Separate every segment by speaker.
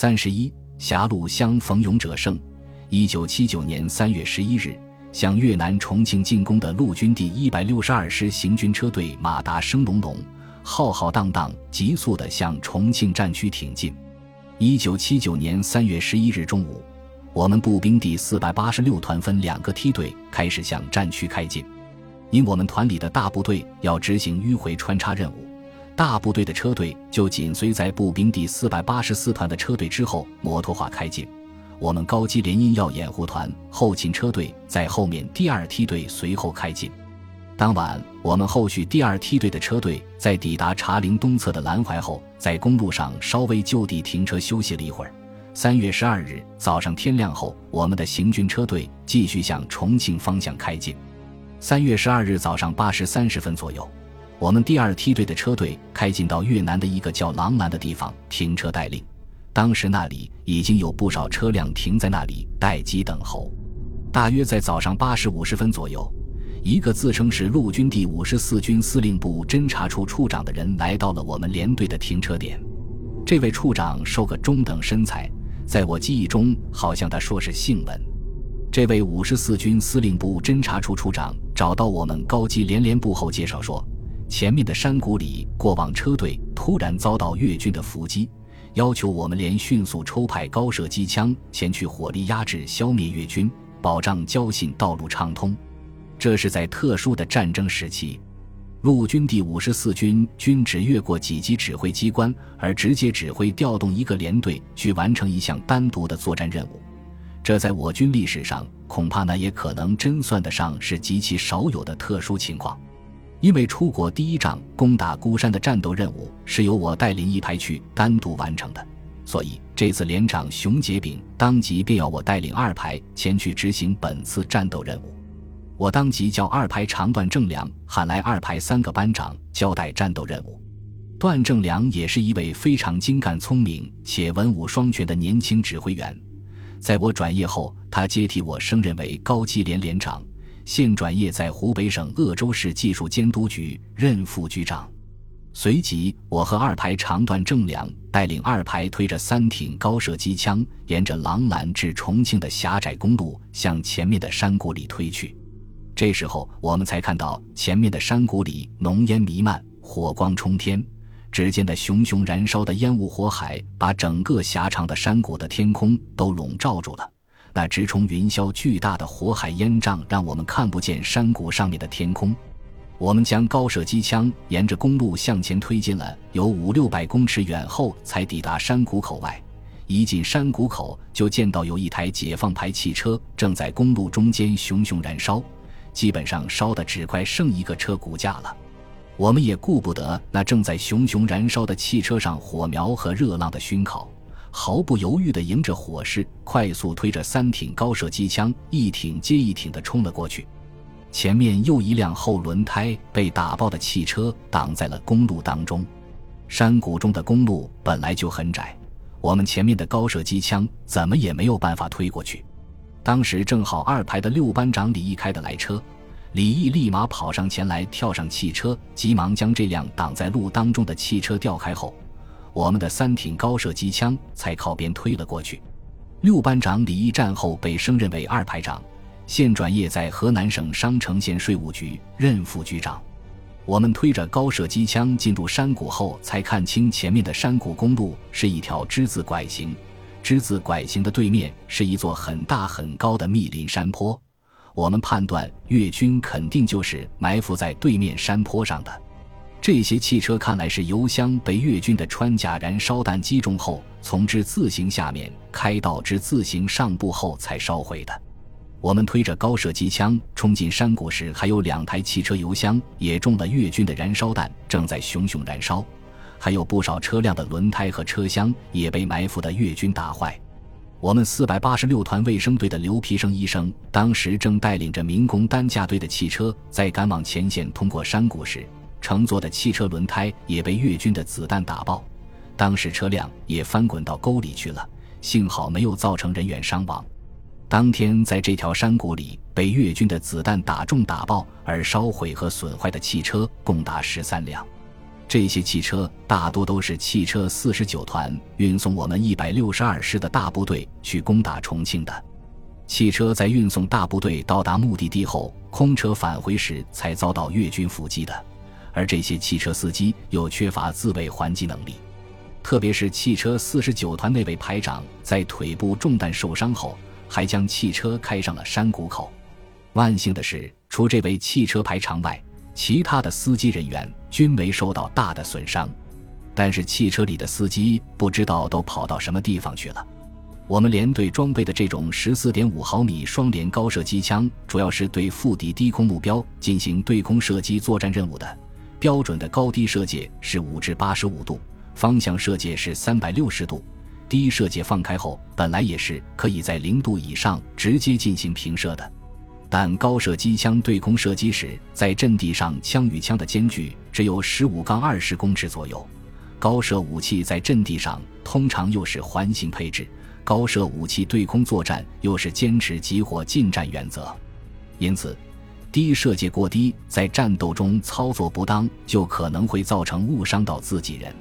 Speaker 1: 三十一，狭路相逢勇者胜。一九七九年三月十一日，向越南重庆进攻的陆军第一百六十二师行军车队马达声隆隆，浩浩荡荡，急速地向重庆战区挺进。一九七九年三月十一日中午，我们步兵第四百八十六团分两个梯队开始向战区开进。因我们团里的大部队要执行迂回穿插任务，大部队的车队就紧随在步兵第四百八十四团的车队之后，摩托化开进。我们高机联音要掩护团后勤车队在后面，第二梯队随后开进。当晚，我们后续第二梯队的车队在抵达茶陵东侧的兰淮后，在公路上稍微就地停车休息了一会儿。三月十二日早上天亮后，我们的行军车队继续向重庆方向开进。三月十二日早上八时三十分左右，我们第二梯队的车队开进到越南的一个叫郎兰的地方停车待令。当时那里已经有不少车辆停在那里待机等候。大约在早上八时五十分左右，一个自称是陆军第五十四军司令部侦察处处长的人来到了我们连队的停车点。这位处长瘦个中等身材，在我记忆中好像他说是姓文。这位五十四军司令部侦察处处长找到我们高级连连部后介绍说，前面的山谷里过往车队突然遭到越军的伏击。要求我们连迅速抽派高射机枪前去火力压制、消灭越军，保障交信道路畅通。这是在特殊的战争时期，陆军第五十四军均只越过几级指挥机关，而直接指挥调动一个连队去完成一项单独的作战任务。这在我军历史上，恐怕那也可能真算得上是极其少有的特殊情况。因为出国第一仗攻打孤山的战斗任务是由我带领一排去单独完成的，所以这次连长熊杰炳当即便要我带领二排前去执行本次战斗任务。我当即叫二排长段正良喊来二排三个班长交代战斗任务。段正良也是一位非常精干聪明且文武双全的年轻指挥员，在我转业后，他接替我升任为高级连连长。现转业在湖北省鄂州市技术监督局任副局长。随即，我和二排长段正良带领二排推着三挺高射机枪，沿着狼栏至重庆的狭窄公路向前面的山谷里推去。这时候，我们才看到前面的山谷里浓烟弥漫，火光冲天。只见那熊熊燃烧的烟雾火海，把整个狭长的山谷的天空都笼罩住了。那直冲云霄巨大的火海烟障，让我们看不见山谷上面的天空。我们将高射机枪沿着公路向前推进了有五六百公尺远后，才抵达山谷口外。一进山谷口，就见到有一台解放牌汽车正在公路中间熊熊燃烧，基本上烧的只快剩一个车骨架了。我们也顾不得那正在熊熊燃烧的汽车上火苗和热浪的熏烤。毫不犹豫地迎着火势，快速推着三挺高射机枪，一挺接一挺地冲了过去。前面又一辆后轮胎被打爆的汽车挡在了公路当中。山谷中的公路本来就很窄，我们前面的高射机枪怎么也没有办法推过去。当时正好二排的六班长李毅开的来车，李毅立马跑上前来，跳上汽车，急忙将这辆挡在路当中的汽车调开后。我们的三挺高射机枪才靠边推了过去。六班长李毅战后被升任为二排长，现转业在河南省商城县税务局任副局长。我们推着高射机枪进入山谷后，才看清前面的山谷公路是一条之字拐形，之字拐形的对面是一座很大很高的密林山坡。我们判断越军肯定就是埋伏在对面山坡上的。这些汽车看来是油箱被越军的穿甲燃烧弹击中后，从之字形下面开到之字形上部后才烧毁的。我们推着高射机枪冲进山谷时，还有两台汽车油箱也中了越军的燃烧弹，正在熊熊燃烧。还有不少车辆的轮胎和车厢也被埋伏的越军打坏。我们四百八十六团卫生队的刘皮生医生当时正带领着民工担架队的汽车在赶往前线通过山谷时。乘坐的汽车轮胎也被越军的子弹打爆，当时车辆也翻滚到沟里去了，幸好没有造成人员伤亡。当天在这条山谷里被越军的子弹打中打爆而烧毁和损坏的汽车共达十三辆。这些汽车大多都是汽车四十九团运送我们一百六十二师的大部队去攻打重庆的。汽车在运送大部队到达目的地后，空车返回时才遭到越军伏击的。而这些汽车司机又缺乏自卫还击能力，特别是汽车四十九团那位排长，在腿部中弹受伤后，还将汽车开上了山谷口。万幸的是，除这位汽车排长外，其他的司机人员均没受到大的损伤，但是汽车里的司机不知道都跑到什么地方去了。我们连队装备的这种十四点五毫米双联高射机枪，主要是对腹地低空目标进行对空射击作战任务的。标准的高低射界是五至八十五度，方向射界是三百六十度。低射界放开后，本来也是可以在零度以上直接进行平射的。但高射机枪对空射击时，在阵地上枪与枪的间距只有十五杠二十公尺左右。高射武器在阵地上通常又是环形配置，高射武器对空作战又是坚持集火近战原则，因此低射界过低，在战斗中操作不当，就可能会造成误伤到自己人。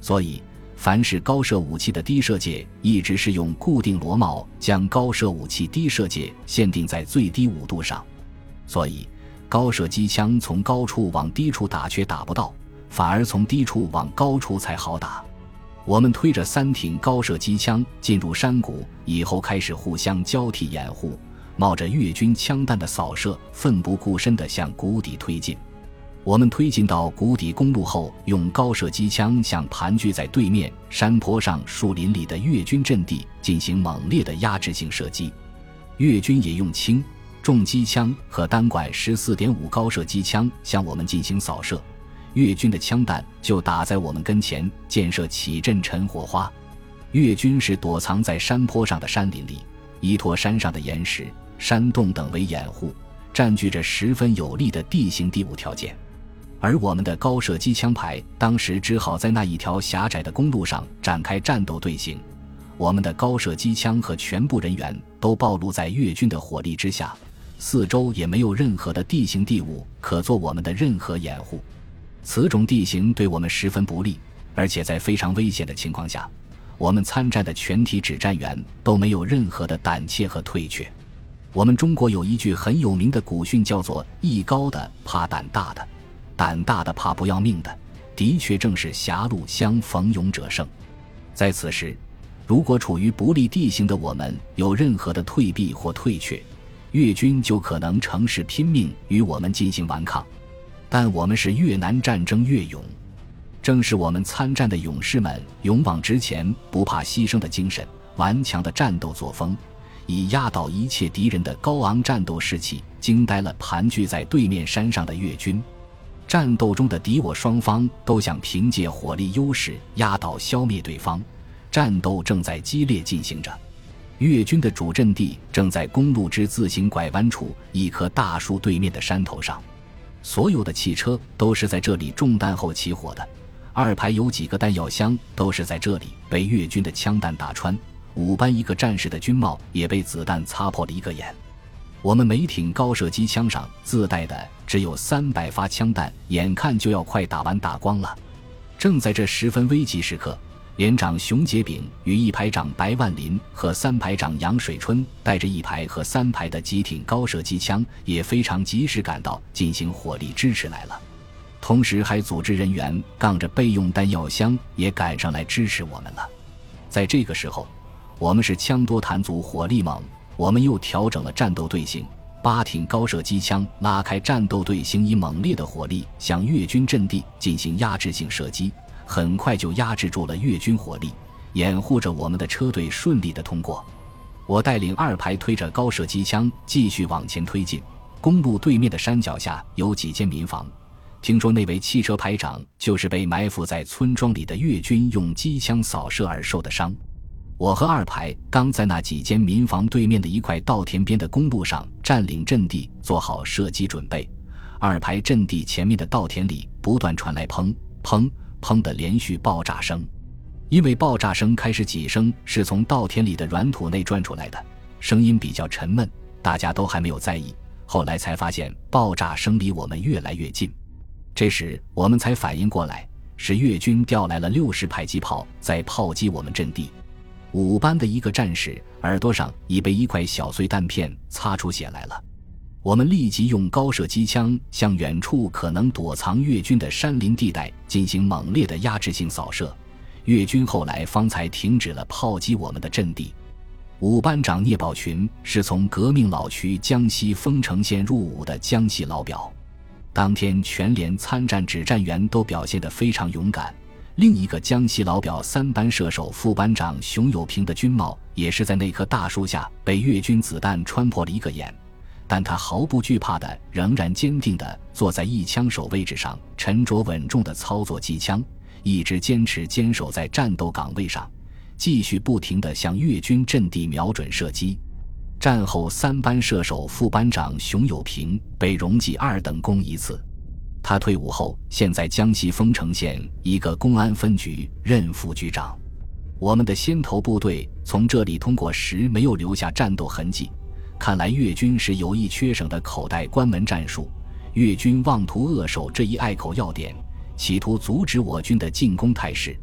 Speaker 1: 所以。凡是高射武器的低射界，一直是用固定螺帽将高射武器低射界限定在最低五度上，所以高射机枪从高处往低处打却打不到，反而从低处往高处才好打。我们推着三挺高射机枪进入山谷以后，开始互相交替掩护，冒着越军枪弹的扫射，奋不顾身地向谷底推进。我们推进到谷底公路后，用高射机枪向盘踞在对面山坡上树林里的越军阵地进行猛烈的压制性射击。越军也用轻重机枪和单管十四点五高射机枪向我们进行扫射，越军的枪弹就打在我们跟前，溅射起阵尘火花。越军是躲藏在山坡上的山林里，依托山上的岩石、山洞等为掩护，占据着十分有利的地形地物条件。而我们的高射机枪排当时只好在那一条狭窄的公路上展开战斗队形，我们的高射机枪和全部人员都暴露在越军的火力之下，四周也没有任何的地形地物可做我们的任何掩护，此种地形对我们十分不利，而且在非常危险的情况下，我们参战的全体指战员都没有任何的胆怯和退却。我们中国有一句很有名的古训，叫做“艺高的怕胆大的”。胆大的怕不要命的，的确正是狭路相逢勇者胜。在此时，如果处于不利地形的我们有任何的退避或退却，越军就可能乘势拼命与我们进行顽抗。但我们是越南战争越勇，正是我们参战的勇士们勇往直前、不怕牺牲的精神、顽强的战斗作风，以压倒一切敌人的高昂战斗士气，惊呆了盘踞在对面山上的越军。战斗中的敌我双方都想凭借火力优势压倒消灭对方，战斗正在激烈进行着。越军的主阵地正在公路之自行拐弯处一棵大树对面的山头上，所有的汽车都是在这里中弹后起火的。二排有几个弹药箱都是在这里被越军的枪弹打穿，五班一个战士的军帽也被子弹擦破了一个眼。我们每挺高射机枪上自带的只有三百发枪弹，眼看就要快打完打光了。正在这十分危急时刻，连长熊杰炳与一排长白万林和三排长杨水春带着一排和三排的几挺高射机枪，也非常及时赶到进行火力支持来了。同时，还组织人员杠着备用弹药箱也赶上来支持我们了。在这个时候，我们是枪多弹足，火力猛。我们又调整了战斗队形，八挺高射机枪拉开战斗队形，以猛烈的火力向越军阵地进行压制性射击，很快就压制住了越军火力，掩护着我们的车队顺利的通过。我带领二排推着高射机枪继续往前推进。公路对面的山脚下有几间民房，听说那位汽车排长就是被埋伏在村庄里的越军用机枪扫射而受的伤。我和二排刚在那几间民房对面的一块稻田边的公路上占领阵地，做好射击准备。二排阵地前面的稻田里不断传来砰砰砰的连续爆炸声，因为爆炸声开始几声是从稻田里的软土内转出来的，声音比较沉闷，大家都还没有在意。后来才发现爆炸声离我们越来越近，这时我们才反应过来，是越军调来了六十迫击炮在炮击我们阵地。五班的一个战士耳朵上已被一块小碎弹片擦出血来了。我们立即用高射机枪向远处可能躲藏越军的山林地带进行猛烈的压制性扫射，越军后来方才停止了炮击我们的阵地。五班长聂宝群是从革命老区江西丰城县入伍的江西老表，当天全连参战指战员都表现得非常勇敢。另一个江西老表三班射手副班长熊有平的军帽也是在那棵大树下被越军子弹穿破了一个眼。但他毫不惧怕的，仍然坚定的坐在一枪手位置上，沉着稳重的操作机枪，一直坚持坚守在战斗岗位上，继续不停的向越军阵地瞄准射击。战后，三班射手副班长熊有平被荣记二等功一次。他退伍后，现在江西丰城县一个公安分局任副局长。我们的先头部队从这里通过时，没有留下战斗痕迹。看来越军是有意缺省的口袋关门战术，越军妄图扼守这一隘口要点，企图阻止我军的进攻态势。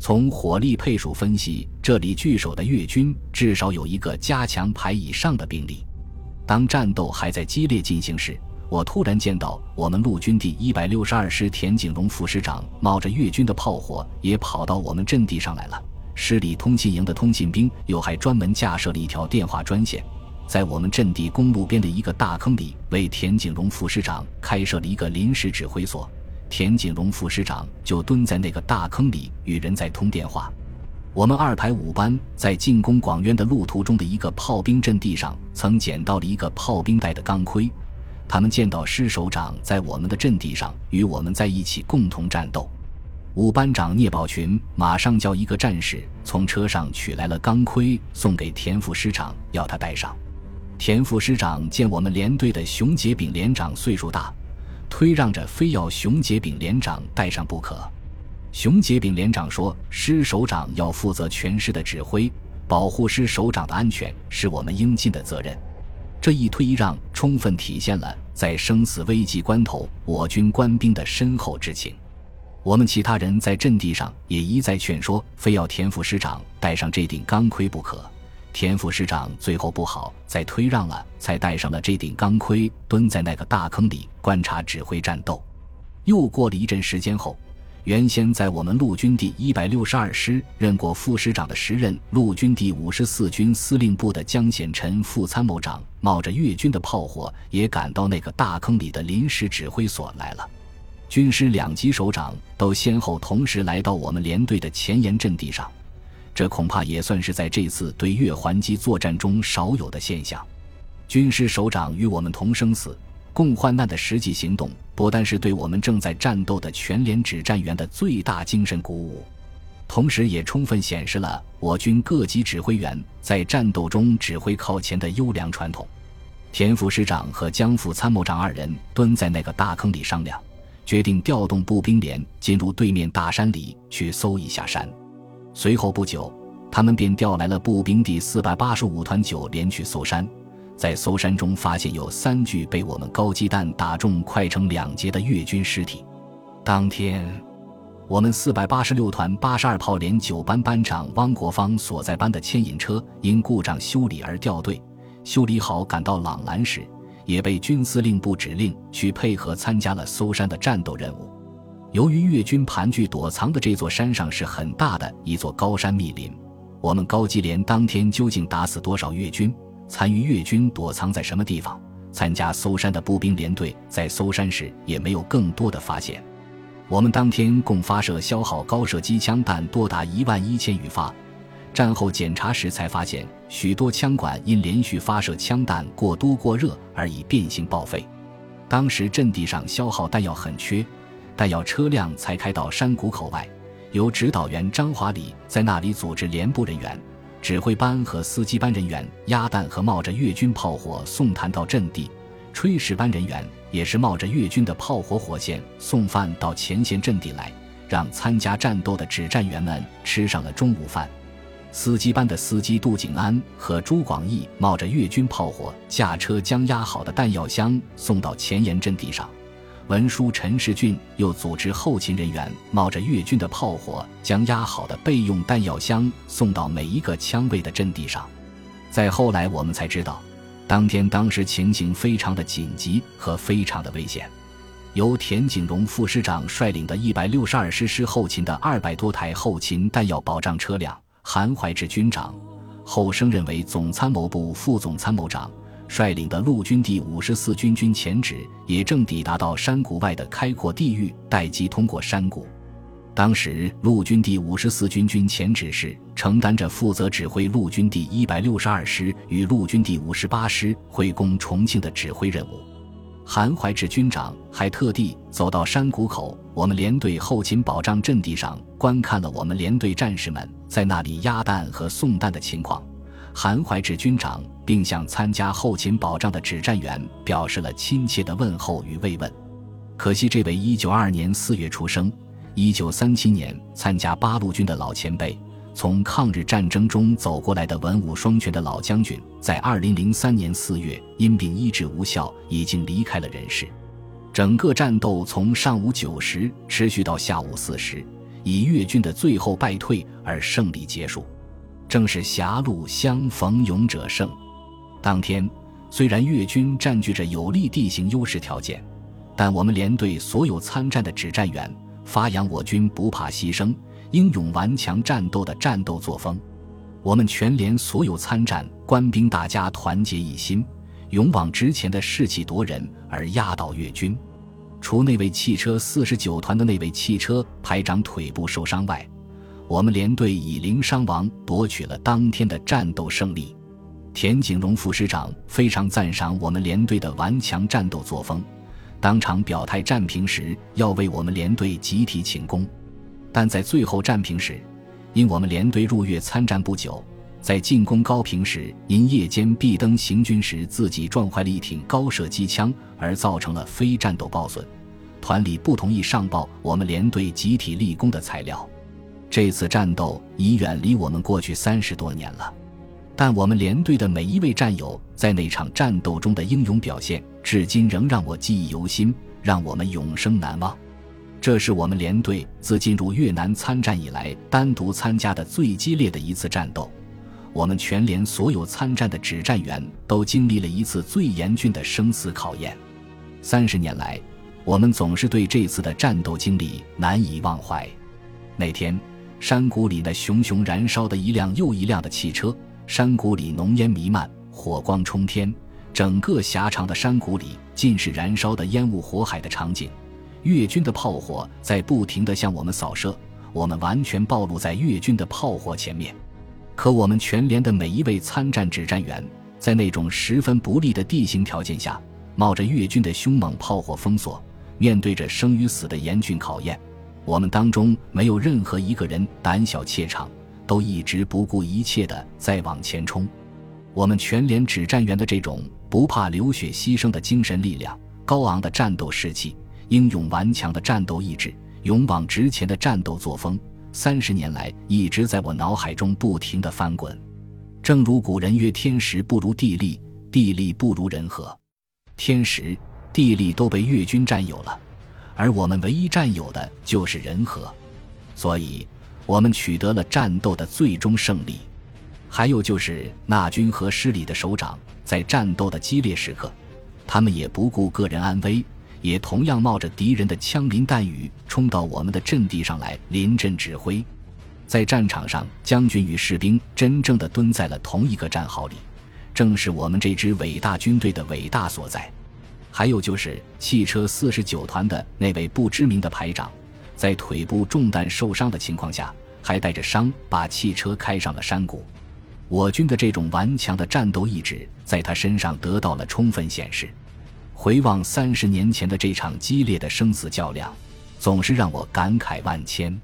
Speaker 1: 从火力配属分析，这里据守的越军至少有一个加强排以上的兵力。当战斗还在激烈进行时，我突然见到我们陆军第一百六十二师田景荣副师长冒着越军的炮火，也跑到我们阵地上来了。师里通信营的通信兵又还专门架设了一条电话专线。在我们阵地公路边的一个大坑里，为田景荣副师长开设了一个临时指挥所。田景荣副师长就蹲在那个大坑里与人在通电话。我们二排五班在进攻广渊的路途中的一个炮兵阵地上，曾捡到了一个炮兵带的钢盔。他们见到师首长在我们的阵地上与我们在一起共同战斗。五班长聂宝群马上叫一个战士从车上取来了钢盔，送给田副师长，要他带上。田副师长见我们连队的熊杰炳连长岁数大，推让着非要熊杰炳连长带上不可。熊杰炳连长说：“师首长要负责全师的指挥，保护师首长的安全是我们应尽的责任。”这一推一让，充分体现了在生死危急关头我军官兵的深厚之情。我们其他人在阵地上也一再劝说，非要田副师长带上这顶钢盔不可。田副师长最后不好再推让了，才戴上了这顶钢盔，蹲在那个大坑里观察指挥战斗。又过了一阵时间后，原先在我们陆军第一百六十二师任过副师长的时任陆军第五十四军司令部的江显臣副参谋长，冒着越军的炮火，也赶到那个大坑里的临时指挥所来了。军师两级首长都先后同时来到我们连队的前沿阵地上。这恐怕也算是在这次对越还击作战中少有的现象。军师首长与我们同生死、共患难的实际行动，不但是对我们正在战斗的全连指战员的最大精神鼓舞，同时也充分显示了我军各级指挥员在战斗中指挥靠前的优良传统。田副师长和江副参谋长二人蹲在那个大坑里商量，决定调动步兵连进入对面大山里去搜一下山。随后不久，他们便调来了步兵第四百八十五团九连去搜山，在搜山中发现有三具被我们高机弹打中、快成两截的越军尸体。当天，我们四百八十六团八十二炮连九班班长汪国芳所在班的牵引车因故障修理而掉队，修理好赶到朗兰时，也被军司令部指令去配合参加了搜山的战斗任务。由于越军盘踞躲藏的这座山上是很大的一座高山密林，我们高级连当天究竟打死多少越军，参与越军躲藏在什么地方，参加搜山的步兵连队在搜山时也没有更多的发现。我们当天共发射消耗高射机枪弹多达一万一千余发，战后检查时才发现许多枪管因连续发射枪弹过多过热而已变形报废。当时阵地上消耗弹药很缺。弹药车辆才开到山谷口外，由指导员张华礼在那里组织连部人员、指挥班和司机班人员压弹和冒着越军炮火送弹到阵地，炊事班人员也是冒着越军的炮火火线送饭到前线阵地来，让参加战斗的指战员们吃上了中午饭。司机班的司机杜景安和朱广义冒着越军炮火驾车将压好的弹药箱送到前沿阵地上。文书陈士俊又组织后勤人员冒着越军的炮火，将压好的备用弹药箱送到每一个枪位的阵地上。再后来，我们才知道，当天当时情形非常的紧急和非常的危险。由田景荣副师长率领的一百六十二师师后勤的二百多台后勤弹药保障车辆，韩怀志军长后升任为总参谋部副总参谋长。率领的陆军第五十四军军前指也正抵达到山谷外的开阔地域，待机通过山谷。当时，陆军第五十四军军前指示承担着负责指挥陆军第一百六十二师与陆军第五十八师会攻重庆的指挥任务。韩怀志军长还特地走到山谷口，我们连队后勤保障阵地上，观看了我们连队战士们在那里压弹和送弹的情况。韩怀志军长并向参加后勤保障的指战员表示了亲切的问候与慰问。可惜，这位1922年4月出生、1937年参加八路军的老前辈，从抗日战争中走过来的文武双全的老将军，在2003年4月因病医治无效，已经离开了人世。整个战斗从上午九时持续到下午四时，以越军的最后败退而胜利结束。正是狭路相逢勇者胜。当天，虽然越军占据着有利地形优势条件，但我们连队所有参战的指战员发扬我军不怕牺牲、英勇顽强战斗的战斗作风。我们全连所有参战官兵大家团结一心、勇往直前的士气夺人，而压倒越军。除那位汽车四十九团的那位汽车排长腿部受伤外，我们连队以零伤亡夺取了当天的战斗胜利。田景荣副师长非常赞赏我们连队的顽强战斗作风，当场表态战平时要为我们连队集体请功。但在最后战平时，因我们连队入粤参战不久，在进攻高平时因夜间闭灯行军时自己撞坏了一挺高射机枪，而造成了非战斗报损。团里不同意上报我们连队集体立功的材料。这次战斗已远离我们过去三十多年了，但我们连队的每一位战友在那场战斗中的英勇表现，至今仍让我记忆犹新，让我们永生难忘。这是我们连队自进入越南参战以来单独参加的最激烈的一次战斗，我们全连所有参战的指战员都经历了一次最严峻的生死考验。三十年来，我们总是对这次的战斗经历难以忘怀。那天。山谷里那熊熊燃烧的一辆又一辆的汽车，山谷里浓烟弥漫，火光冲天，整个狭长的山谷里尽是燃烧的烟雾火海的场景。越军的炮火在不停地向我们扫射，我们完全暴露在越军的炮火前面。可我们全连的每一位参战指战员，在那种十分不利的地形条件下，冒着越军的凶猛炮火封锁，面对着生与死的严峻考验。我们当中没有任何一个人胆小怯场，都一直不顾一切的在往前冲。我们全连指战员的这种不怕流血牺牲的精神力量、高昂的战斗士气、英勇顽强的战斗意志、勇往直前的战斗作风，三十年来一直在我脑海中不停的翻滚。正如古人曰：“天时不如地利，地利不如人和。”天时、地利都被越军占有了。而我们唯一占有的就是人和，所以，我们取得了战斗的最终胜利。还有就是那军和师里的首长，在战斗的激烈时刻，他们也不顾个人安危，也同样冒着敌人的枪林弹雨，冲到我们的阵地上来临阵指挥。在战场上，将军与士兵真正的蹲在了同一个战壕里，正是我们这支伟大军队的伟大所在。还有就是汽车四十九团的那位不知名的排长，在腿部中弹受伤的情况下，还带着伤把汽车开上了山谷。我军的这种顽强的战斗意志，在他身上得到了充分显示。回望三十年前的这场激烈的生死较量，总是让我感慨万千。